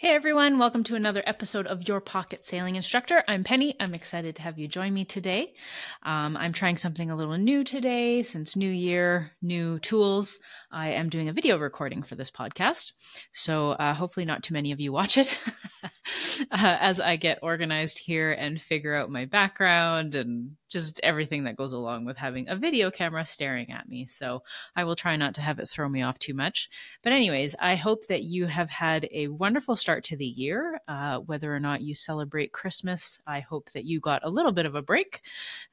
Hey everyone, welcome to another episode of Your Pocket Sailing Instructor. I'm Penny. I'm excited to have you join me today. Um, I'm trying something a little new today since New Year, new tools. I am doing a video recording for this podcast. So uh, hopefully, not too many of you watch it uh, as I get organized here and figure out my background and just everything that goes along with having a video camera staring at me. So I will try not to have it throw me off too much. But, anyways, I hope that you have had a wonderful start to the year. Uh, whether or not you celebrate Christmas, I hope that you got a little bit of a break.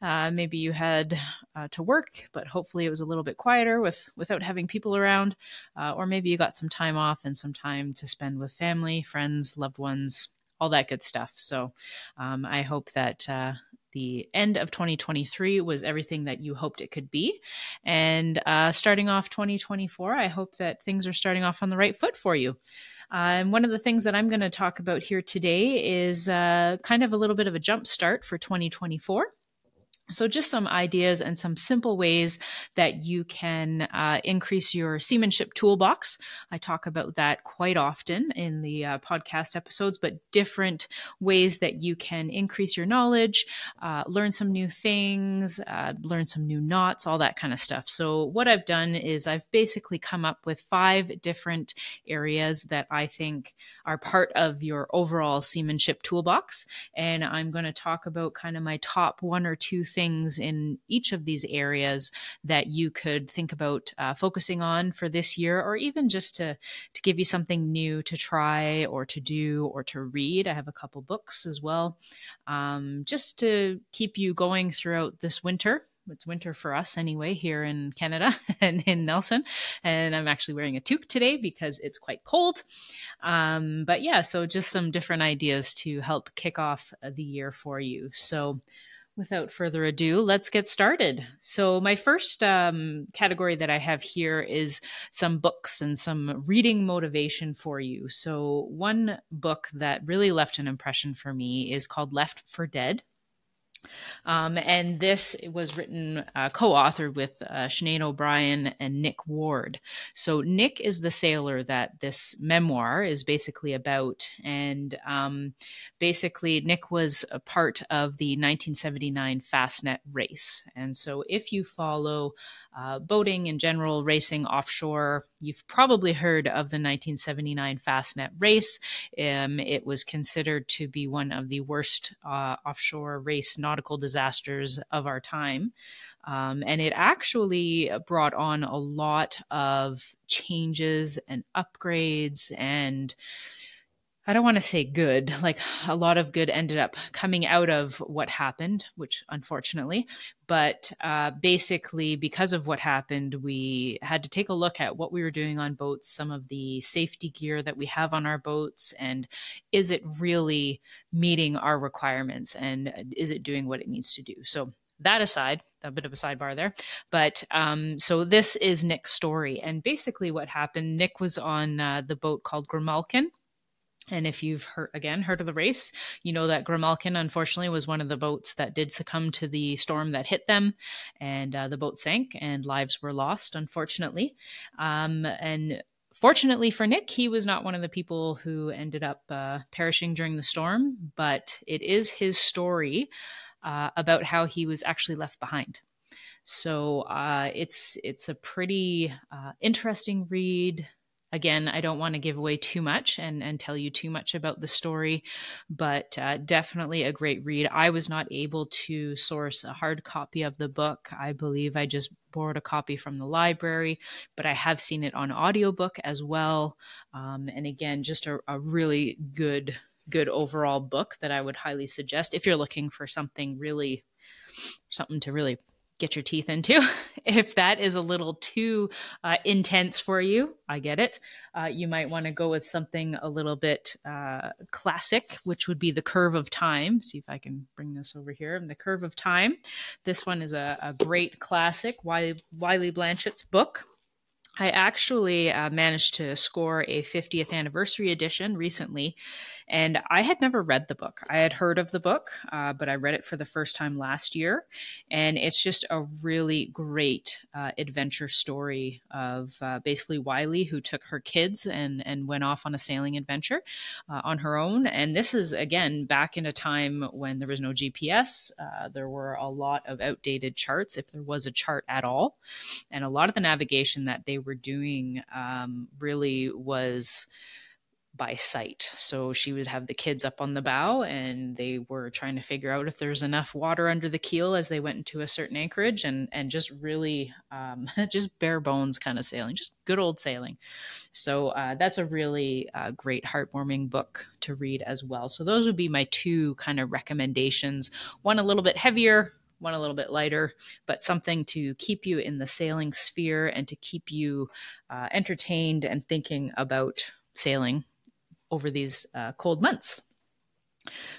Uh, maybe you had uh, to work, but hopefully it was a little bit quieter with without having people around. Uh, or maybe you got some time off and some time to spend with family, friends, loved ones, all that good stuff. So um, I hope that uh, the end of 2023 was everything that you hoped it could be. And uh, starting off 2024, I hope that things are starting off on the right foot for you. Uh, and one of the things that I'm going to talk about here today is uh, kind of a little bit of a jump start for 2024. So, just some ideas and some simple ways that you can uh, increase your seamanship toolbox. I talk about that quite often in the uh, podcast episodes, but different ways that you can increase your knowledge, uh, learn some new things, uh, learn some new knots, all that kind of stuff. So, what I've done is I've basically come up with five different areas that I think are part of your overall seamanship toolbox. And I'm going to talk about kind of my top one or two things in each of these areas that you could think about uh, focusing on for this year, or even just to, to give you something new to try or to do or to read. I have a couple books as well, um, just to keep you going throughout this winter it's winter for us anyway here in Canada and in Nelson. And I'm actually wearing a toque today because it's quite cold. Um, but yeah, so just some different ideas to help kick off the year for you. So without further ado, let's get started. So, my first um, category that I have here is some books and some reading motivation for you. So, one book that really left an impression for me is called Left for Dead um, and this was written, uh, co authored with uh, Sinead O'Brien and Nick Ward. So, Nick is the sailor that this memoir is basically about. And um, basically, Nick was a part of the 1979 Fastnet race. And so, if you follow uh, boating in general, racing offshore. You've probably heard of the 1979 Fastnet race. Um, it was considered to be one of the worst uh, offshore race nautical disasters of our time. Um, and it actually brought on a lot of changes and upgrades and I don't want to say good, like a lot of good ended up coming out of what happened, which unfortunately, but uh, basically, because of what happened, we had to take a look at what we were doing on boats, some of the safety gear that we have on our boats, and is it really meeting our requirements and is it doing what it needs to do? So, that aside, a bit of a sidebar there. But um, so this is Nick's story. And basically, what happened Nick was on uh, the boat called Grimalkin and if you've heard again heard of the race, you know that Grimalkin unfortunately was one of the boats that did succumb to the storm that hit them, and uh, the boat sank and lives were lost, unfortunately. Um, and fortunately for Nick, he was not one of the people who ended up uh, perishing during the storm, but it is his story uh, about how he was actually left behind. So uh, it's it's a pretty uh, interesting read again, I don't want to give away too much and, and tell you too much about the story, but uh, definitely a great read. I was not able to source a hard copy of the book. I believe I just borrowed a copy from the library, but I have seen it on audiobook as well. Um, and again, just a, a really good, good overall book that I would highly suggest if you're looking for something really, something to really get your teeth into. if that is a little too uh, intense for you, I get it. Uh, you might want to go with something a little bit uh, classic, which would be The Curve of Time. See if I can bring this over here. The Curve of Time. This one is a, a great classic, Wylie, Wylie Blanchet's book. I actually uh, managed to score a 50th anniversary edition recently, and I had never read the book. I had heard of the book, uh, but I read it for the first time last year. And it's just a really great uh, adventure story of uh, basically Wylie, who took her kids and, and went off on a sailing adventure uh, on her own. And this is, again, back in a time when there was no GPS. Uh, there were a lot of outdated charts, if there was a chart at all. And a lot of the navigation that they were doing um, really was by sight. So she would have the kids up on the bow and they were trying to figure out if there's enough water under the keel as they went into a certain anchorage and and just really um, just bare bones kind of sailing, just good old sailing. So uh, that's a really uh, great heartwarming book to read as well. So those would be my two kind of recommendations. One a little bit heavier, one a little bit lighter, but something to keep you in the sailing sphere and to keep you uh, entertained and thinking about sailing over these uh, cold months.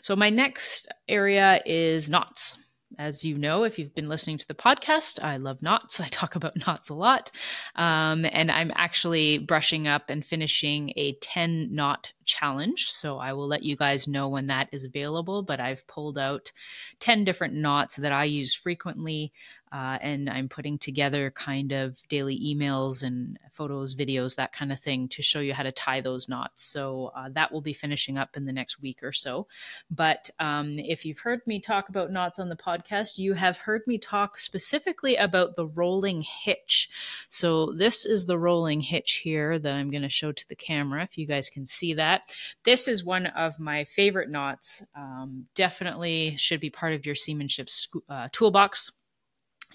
So, my next area is knots. As you know, if you've been listening to the podcast, I love knots. I talk about knots a lot. Um, and I'm actually brushing up and finishing a 10 knot challenge. So I will let you guys know when that is available. But I've pulled out 10 different knots that I use frequently uh, and I'm putting together kind of daily emails and photos, videos, that kind of thing to show you how to tie those knots. So uh, that will be finishing up in the next week or so. But um, if you've heard me talk about knots on the podcast, you have heard me talk specifically about the rolling hitch. So this is the rolling hitch here that I'm going to show to the camera if you guys can see that. This is one of my favorite knots. Um, definitely should be part of your seamanship uh, toolbox.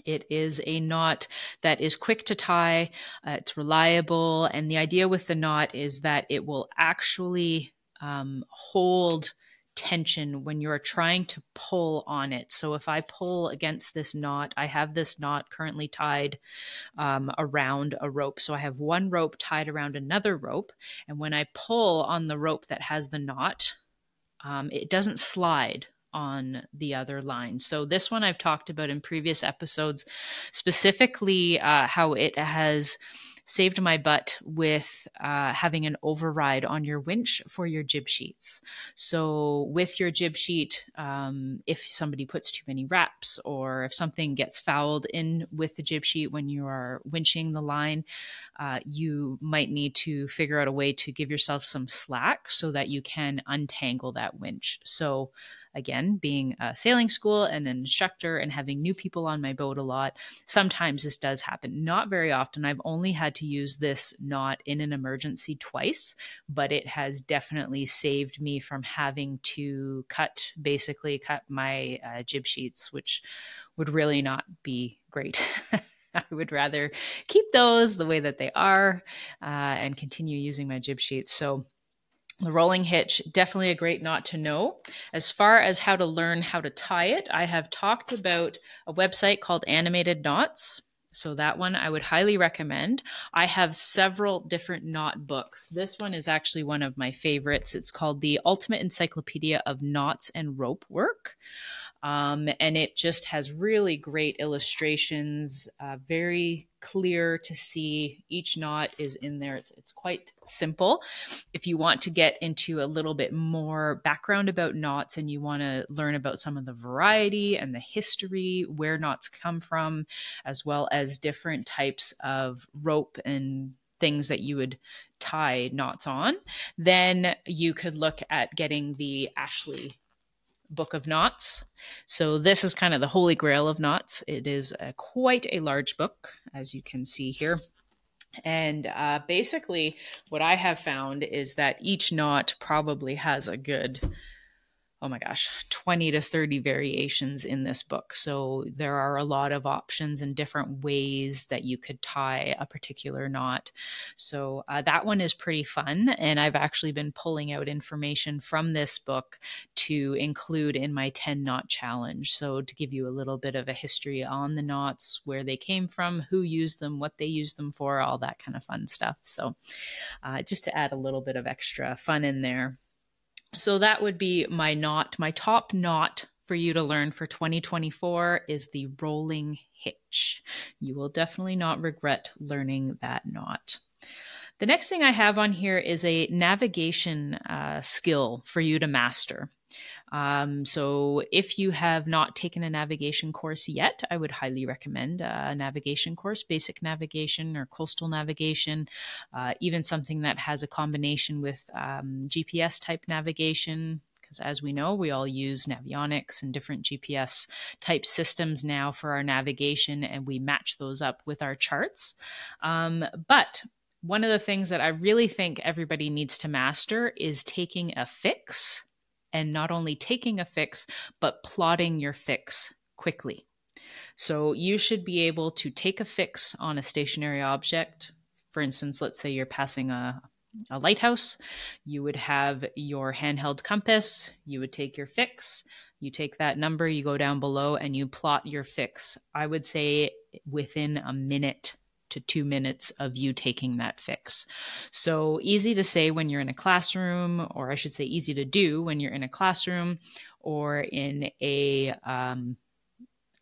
It is a knot that is quick to tie, uh, it's reliable, and the idea with the knot is that it will actually um, hold tension when you're trying to pull on it. So if I pull against this knot, I have this knot currently tied um, around a rope. So I have one rope tied around another rope, and when I pull on the rope that has the knot, um, it doesn't slide on the other line. So, this one I've talked about in previous episodes, specifically uh, how it has saved my butt with uh, having an override on your winch for your jib sheets. So, with your jib sheet, um, if somebody puts too many wraps or if something gets fouled in with the jib sheet when you are winching the line, uh, you might need to figure out a way to give yourself some slack so that you can untangle that winch. So, again, being a sailing school and an instructor and having new people on my boat a lot, sometimes this does happen. Not very often. I've only had to use this knot in an emergency twice, but it has definitely saved me from having to cut, basically, cut my uh, jib sheets, which would really not be great. I would rather keep those the way that they are uh, and continue using my jib sheets. So, the rolling hitch, definitely a great knot to know. As far as how to learn how to tie it, I have talked about a website called Animated Knots. So that one I would highly recommend. I have several different knot books. This one is actually one of my favorites. It's called The Ultimate Encyclopedia of Knots and Rope Work. Um, and it just has really great illustrations, uh, very clear to see. Each knot is in there. It's, it's, quite simple. If you want to get into a little bit more background about knots and you want to learn about some of the variety and the history, where knots come from, as well as different types of rope and things that you would tie knots on, then you could look at getting the Ashley Book of Knots. So, this is kind of the holy grail of knots. It is a, quite a large book, as you can see here. And uh, basically, what I have found is that each knot probably has a good oh my gosh, 20 to 30 variations in this book. So there are a lot of options and different ways that you could tie a particular knot. So uh, that one is pretty fun. And I've actually been pulling out information from this book to include in my 10 knot challenge. So to give you a little bit of a history on the knots, where they came from, who used them, what they used them for, all that kind of fun stuff. So uh, just to add a little bit of extra fun in there. So that would be my knot, my top knot for you to learn for 2024 is the rolling hitch. You will definitely not regret learning that knot. The next thing I have on here is a navigation uh, skill for you to master. Um, so, if you have not taken a navigation course yet, I would highly recommend a navigation course, basic navigation or coastal navigation, uh, even something that has a combination with um, GPS type navigation, because as we know, we all use Navionics and different GPS type systems now for our navigation, and we match those up with our charts. Um, but one of the things that I really think everybody needs to master is taking a fix and not only taking a fix, but plotting your fix quickly. So you should be able to take a fix on a stationary object. For instance, let's say you're passing a, a lighthouse, you would have your handheld compass, you would take your fix, you take that number, you go down below, and you plot your fix. I would say within a minute to two minutes of you taking that fix. So easy to say when you're in a classroom, or I should say, easy to do when you're in a classroom or in a um,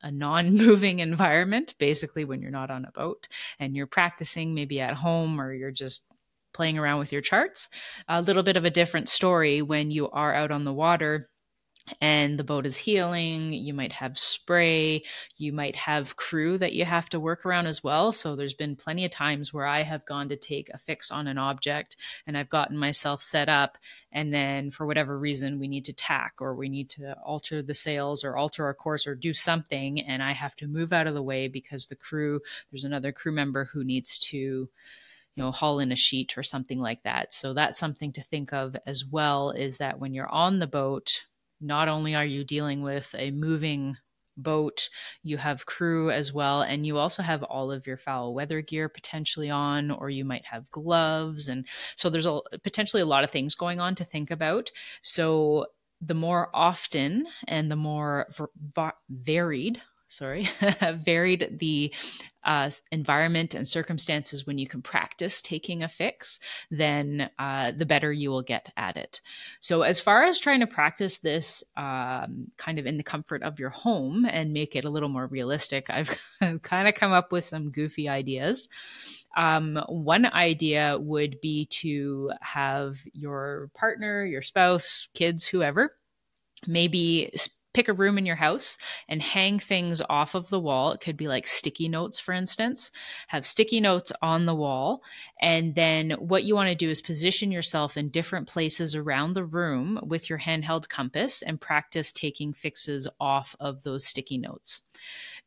a non-moving environment basically when you're not on a boat and you're practicing maybe at home or you're just playing around with your charts a little bit of a different story when you are out on the water and the boat is heeling. You might have spray. You might have crew that you have to work around as well. So there's been plenty of times where I have gone to take a fix on an object and I've gotten myself set up. And then for whatever reason, we need to tack or we need to alter the sails or alter our course or do something. And I have to move out of the way because the crew, there's another crew member who needs to you know haul in a sheet or something like that so that's something to think of as well is that when you're on the boat not only are you dealing with a moving boat, you have crew as well, and you also have all of your foul weather gear potentially on, or you might have gloves. And so there's a, potentially a lot of things going on to think about. So the more often and the more varied sorry, varied the uh, environment and circumstances when you can practice taking a fix, then uh, the better you will get at it. So, as far as trying to practice this um, kind of in the comfort of your home and make it a little more realistic, I've kind of come up with some goofy ideas. Um, one idea would be to have your partner, your spouse, kids, whoever, maybe pick a room in your house and hang things off of the wall. It could be like sticky notes, for instance. Have sticky notes on the wall. And then what you want to do is position yourself in different places around the room with your handheld compass and practice taking fixes off of those sticky notes.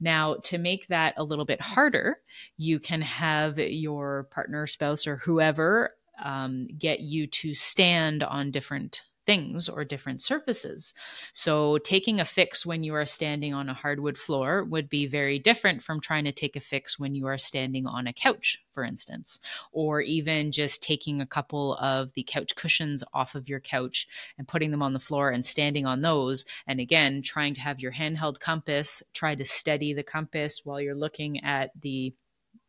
Now, to make that a little bit harder, you can have your partner, spouse, or whoever um, get you to stand on different things or different surfaces. So, taking a fix when you are standing on a hardwood floor would be very different from trying to take a fix when you are standing on a couch, for instance, or even just taking a couple of the couch cushions off of your couch and putting them on the floor and standing on those. And again, trying to have your handheld compass, try to steady the compass while you're looking at the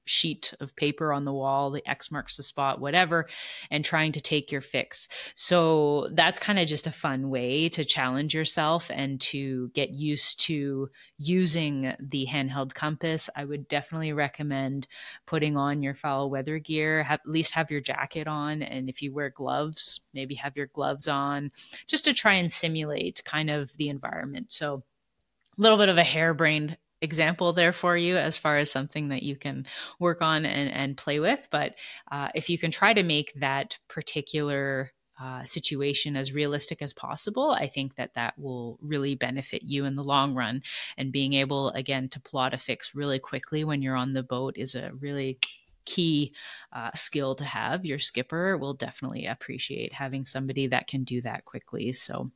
sheet of paper on the wall, the X marks the spot, whatever, and trying to take your fix. So that's kind of just a fun way to challenge yourself and to get used to using the handheld compass. I would definitely recommend putting on your foul weather gear, have, at least have your jacket on. And if you wear gloves, maybe have your gloves on just to try and simulate kind of the environment. So a little bit of a harebrained example there for you as far as something that you can work on and, and play with. But uh, if you can try to make that particular uh, situation as realistic as possible, I think that that will really benefit you in the long run. And being able, again, to plot a fix really quickly when you're on the boat is a really key uh, skill to have. Your skipper will definitely appreciate having somebody that can do that quickly. So,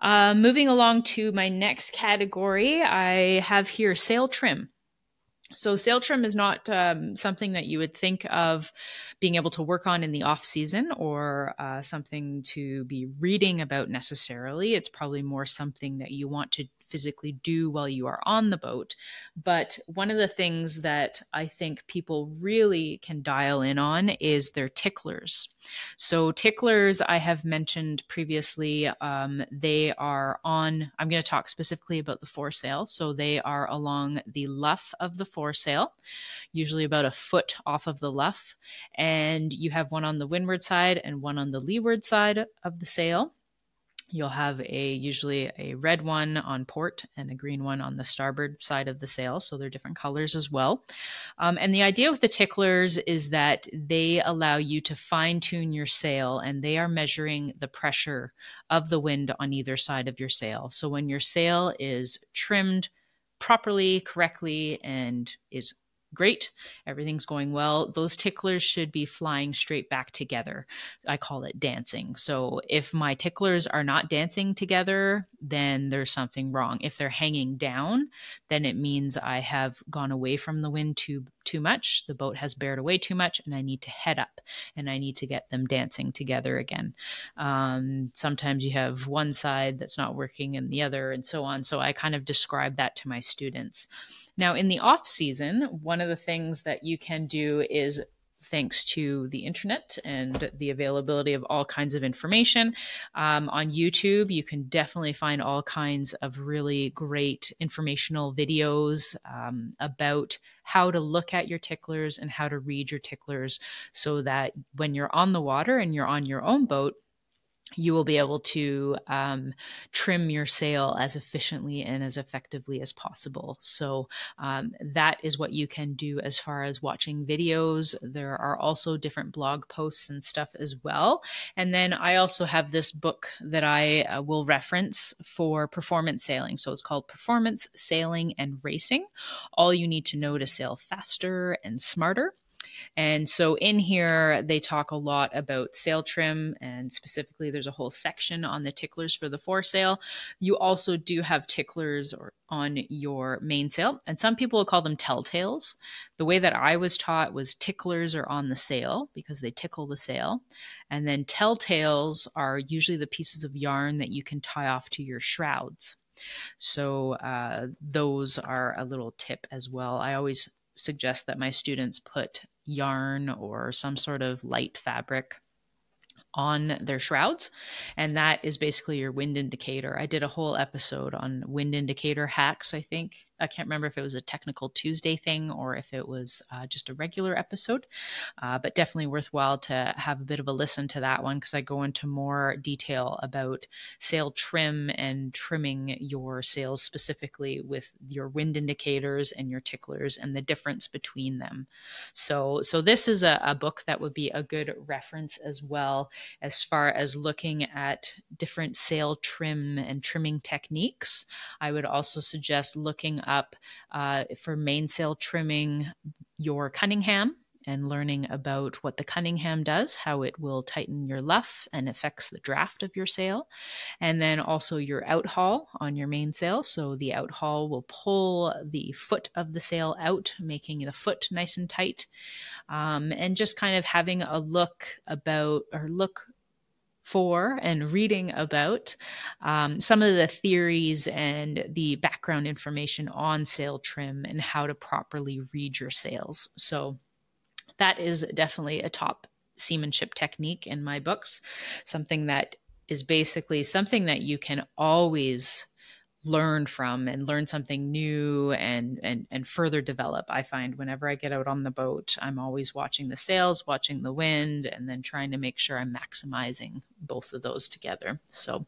uh, moving along to my next category, I have here sail trim. So, sail trim is not um, something that you would think of being able to work on in the off season or uh, something to be reading about necessarily. It's probably more something that you want to physically do while you are on the boat. But one of the things that I think people really can dial in on is their ticklers. So, ticklers, I have mentioned previously, um, they are on, I'm going to talk specifically about the foresail. So, they are along the luff of the foresail, usually about a foot off of the luff. And you have one on the windward side and one on the leeward side of the sail you'll have a usually a red one on port and a green one on the starboard side of the sail so they're different colors as well. Um, and the idea with the ticklers is that they allow you to fine tune your sail and they are measuring the pressure of the wind on either side of your sail. So when your sail is trimmed properly correctly and is great, everything's going well, those ticklers should be flying straight back together. I call it dancing. So if my ticklers are not dancing together, then there's something wrong. If they're hanging down, then it means I have gone away from the wind too too much, the boat has bared away too much, and I need to head up and I need to get them dancing together again. Um, sometimes you have one side that's not working and the other, and so on. So I kind of describe that to my students. Now, in the off season, one of the things that you can do is thanks to the internet and the availability of all kinds of information. Um, on YouTube, you can definitely find all kinds of really great informational videos um, about how to look at your ticklers and how to read your ticklers so that when you're on the water and you're on your own boat, you will be able to um, trim your sail as efficiently and as effectively as possible. So, um, that is what you can do as far as watching videos. There are also different blog posts and stuff as well. And then I also have this book that I uh, will reference for performance sailing. So, it's called Performance Sailing and Racing All You Need to Know to Sail Faster and Smarter. And so in here, they talk a lot about sail trim, and specifically, there's a whole section on the ticklers for the foresail. You also do have ticklers or on your mainsail, and some people will call them telltales. The way that I was taught was ticklers are on the sail because they tickle the sail, and then telltales are usually the pieces of yarn that you can tie off to your shrouds. So uh, those are a little tip as well. I always suggest that my students put yarn or some sort of light fabric on their shrouds. And that is basically your wind indicator. I did a whole episode on wind indicator hacks, I think, I can't remember if it was a technical Tuesday thing or if it was uh, just a regular episode, uh, but definitely worthwhile to have a bit of a listen to that one because I go into more detail about sail trim and trimming your sails specifically with your wind indicators and your ticklers and the difference between them. So, so this is a, a book that would be a good reference as well as far as looking at different sail trim and trimming techniques. I would also suggest looking up uh, for mainsail trimming your Cunningham and learning about what the Cunningham does, how it will tighten your luff and affects the draft of your sail. And then also your outhaul on your mainsail. So the outhaul will pull the foot of the sail out, making the foot nice and tight. Um, and just kind of having a look about or look for and reading about um, some of the theories and the background information on sail trim and how to properly read your sails. So that is definitely a top seamanship technique in my books, something that is basically something that you can always learn from and learn something new and and and further develop i find whenever i get out on the boat i'm always watching the sails watching the wind and then trying to make sure i'm maximizing both of those together. So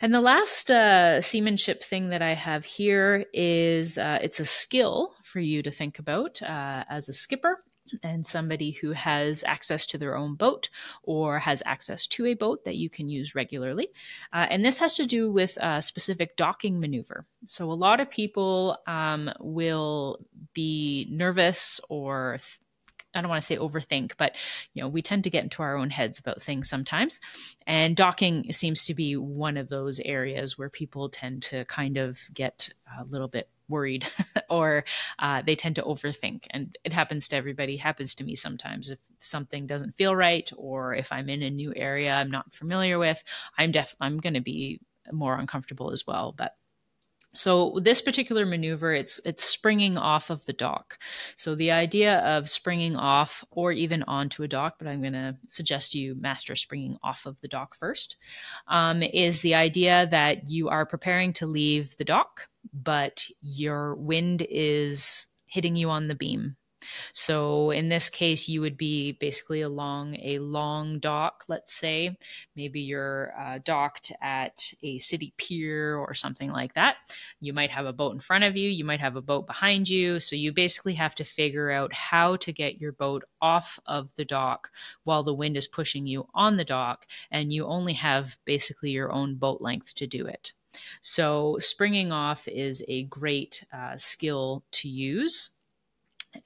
and the last uh, seamanship thing that I have here is uh, it's a skill for you to think about uh, as a skipper and somebody who has access to their own boat or has access to a boat that you can use regularly. Uh, and this has to do with a specific docking maneuver. So, a lot of people um, will be nervous or th- I don't want to say overthink, but you know, we tend to get into our own heads about things sometimes. And docking seems to be one of those areas where people tend to kind of get a little bit worried or uh, they tend to overthink and it happens to everybody happens to me sometimes if something doesn't feel right or if i'm in a new area i'm not familiar with i'm def i'm going to be more uncomfortable as well but So this particular maneuver, it's it's springing off of the dock. So the idea of springing off or even onto a dock, but I'm going to suggest you master springing off of the dock first, um, is the idea that you are preparing to leave the dock, but your wind is hitting you on the beam so in this case, you would be basically along a long dock, let's say. Maybe you're uh, docked at a city pier or something like that. You might have a boat in front of you, you might have a boat behind you. So you basically have to figure out how to get your boat off of the dock while the wind is pushing you on the dock. And you only have basically your own boat length to do it. So, springing off is a great uh, skill to use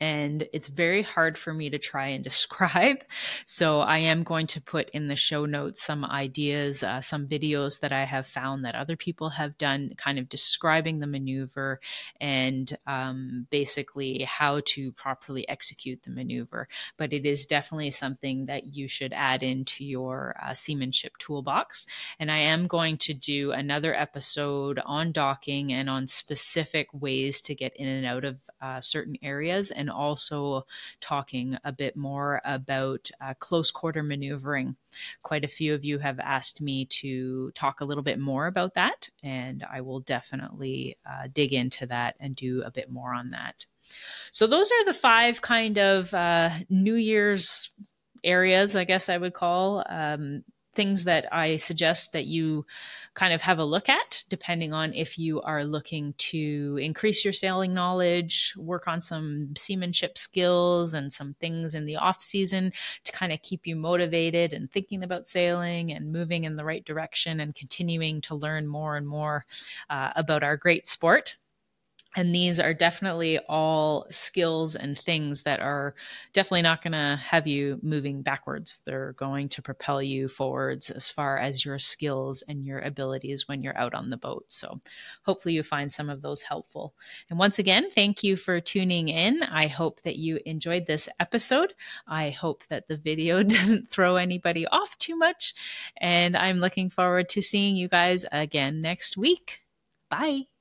and it's very hard for me to try and describe. So I am going to put in the show notes some ideas, uh, some videos that I have found that other people have done, kind of describing the maneuver and um, basically how to properly execute the maneuver. But it is definitely something that you should add into your uh, seamanship toolbox. And I am going to do another episode on docking and on specific ways to get in and out of uh, certain areas and also talking a bit more about uh, close quarter maneuvering. Quite a few of you have asked me to talk a little bit more about that, and I will definitely uh, dig into that and do a bit more on that. So, those are the five kind of uh, New Year's areas, I guess I would call um, things that I suggest that you kind of have a look at, depending on if you are looking to increase your sailing knowledge, work on some seamanship skills and some things in the off season to kind of keep you motivated and thinking about sailing and moving in the right direction and continuing to learn more and more uh, about our great sport and these are definitely all skills and things that are definitely not going to have you moving backwards. They're going to propel you forwards as far as your skills and your abilities when you're out on the boat. So, hopefully, you find some of those helpful. And once again, thank you for tuning in. I hope that you enjoyed this episode. I hope that the video doesn't throw anybody off too much. And I'm looking forward to seeing you guys again next week. Bye.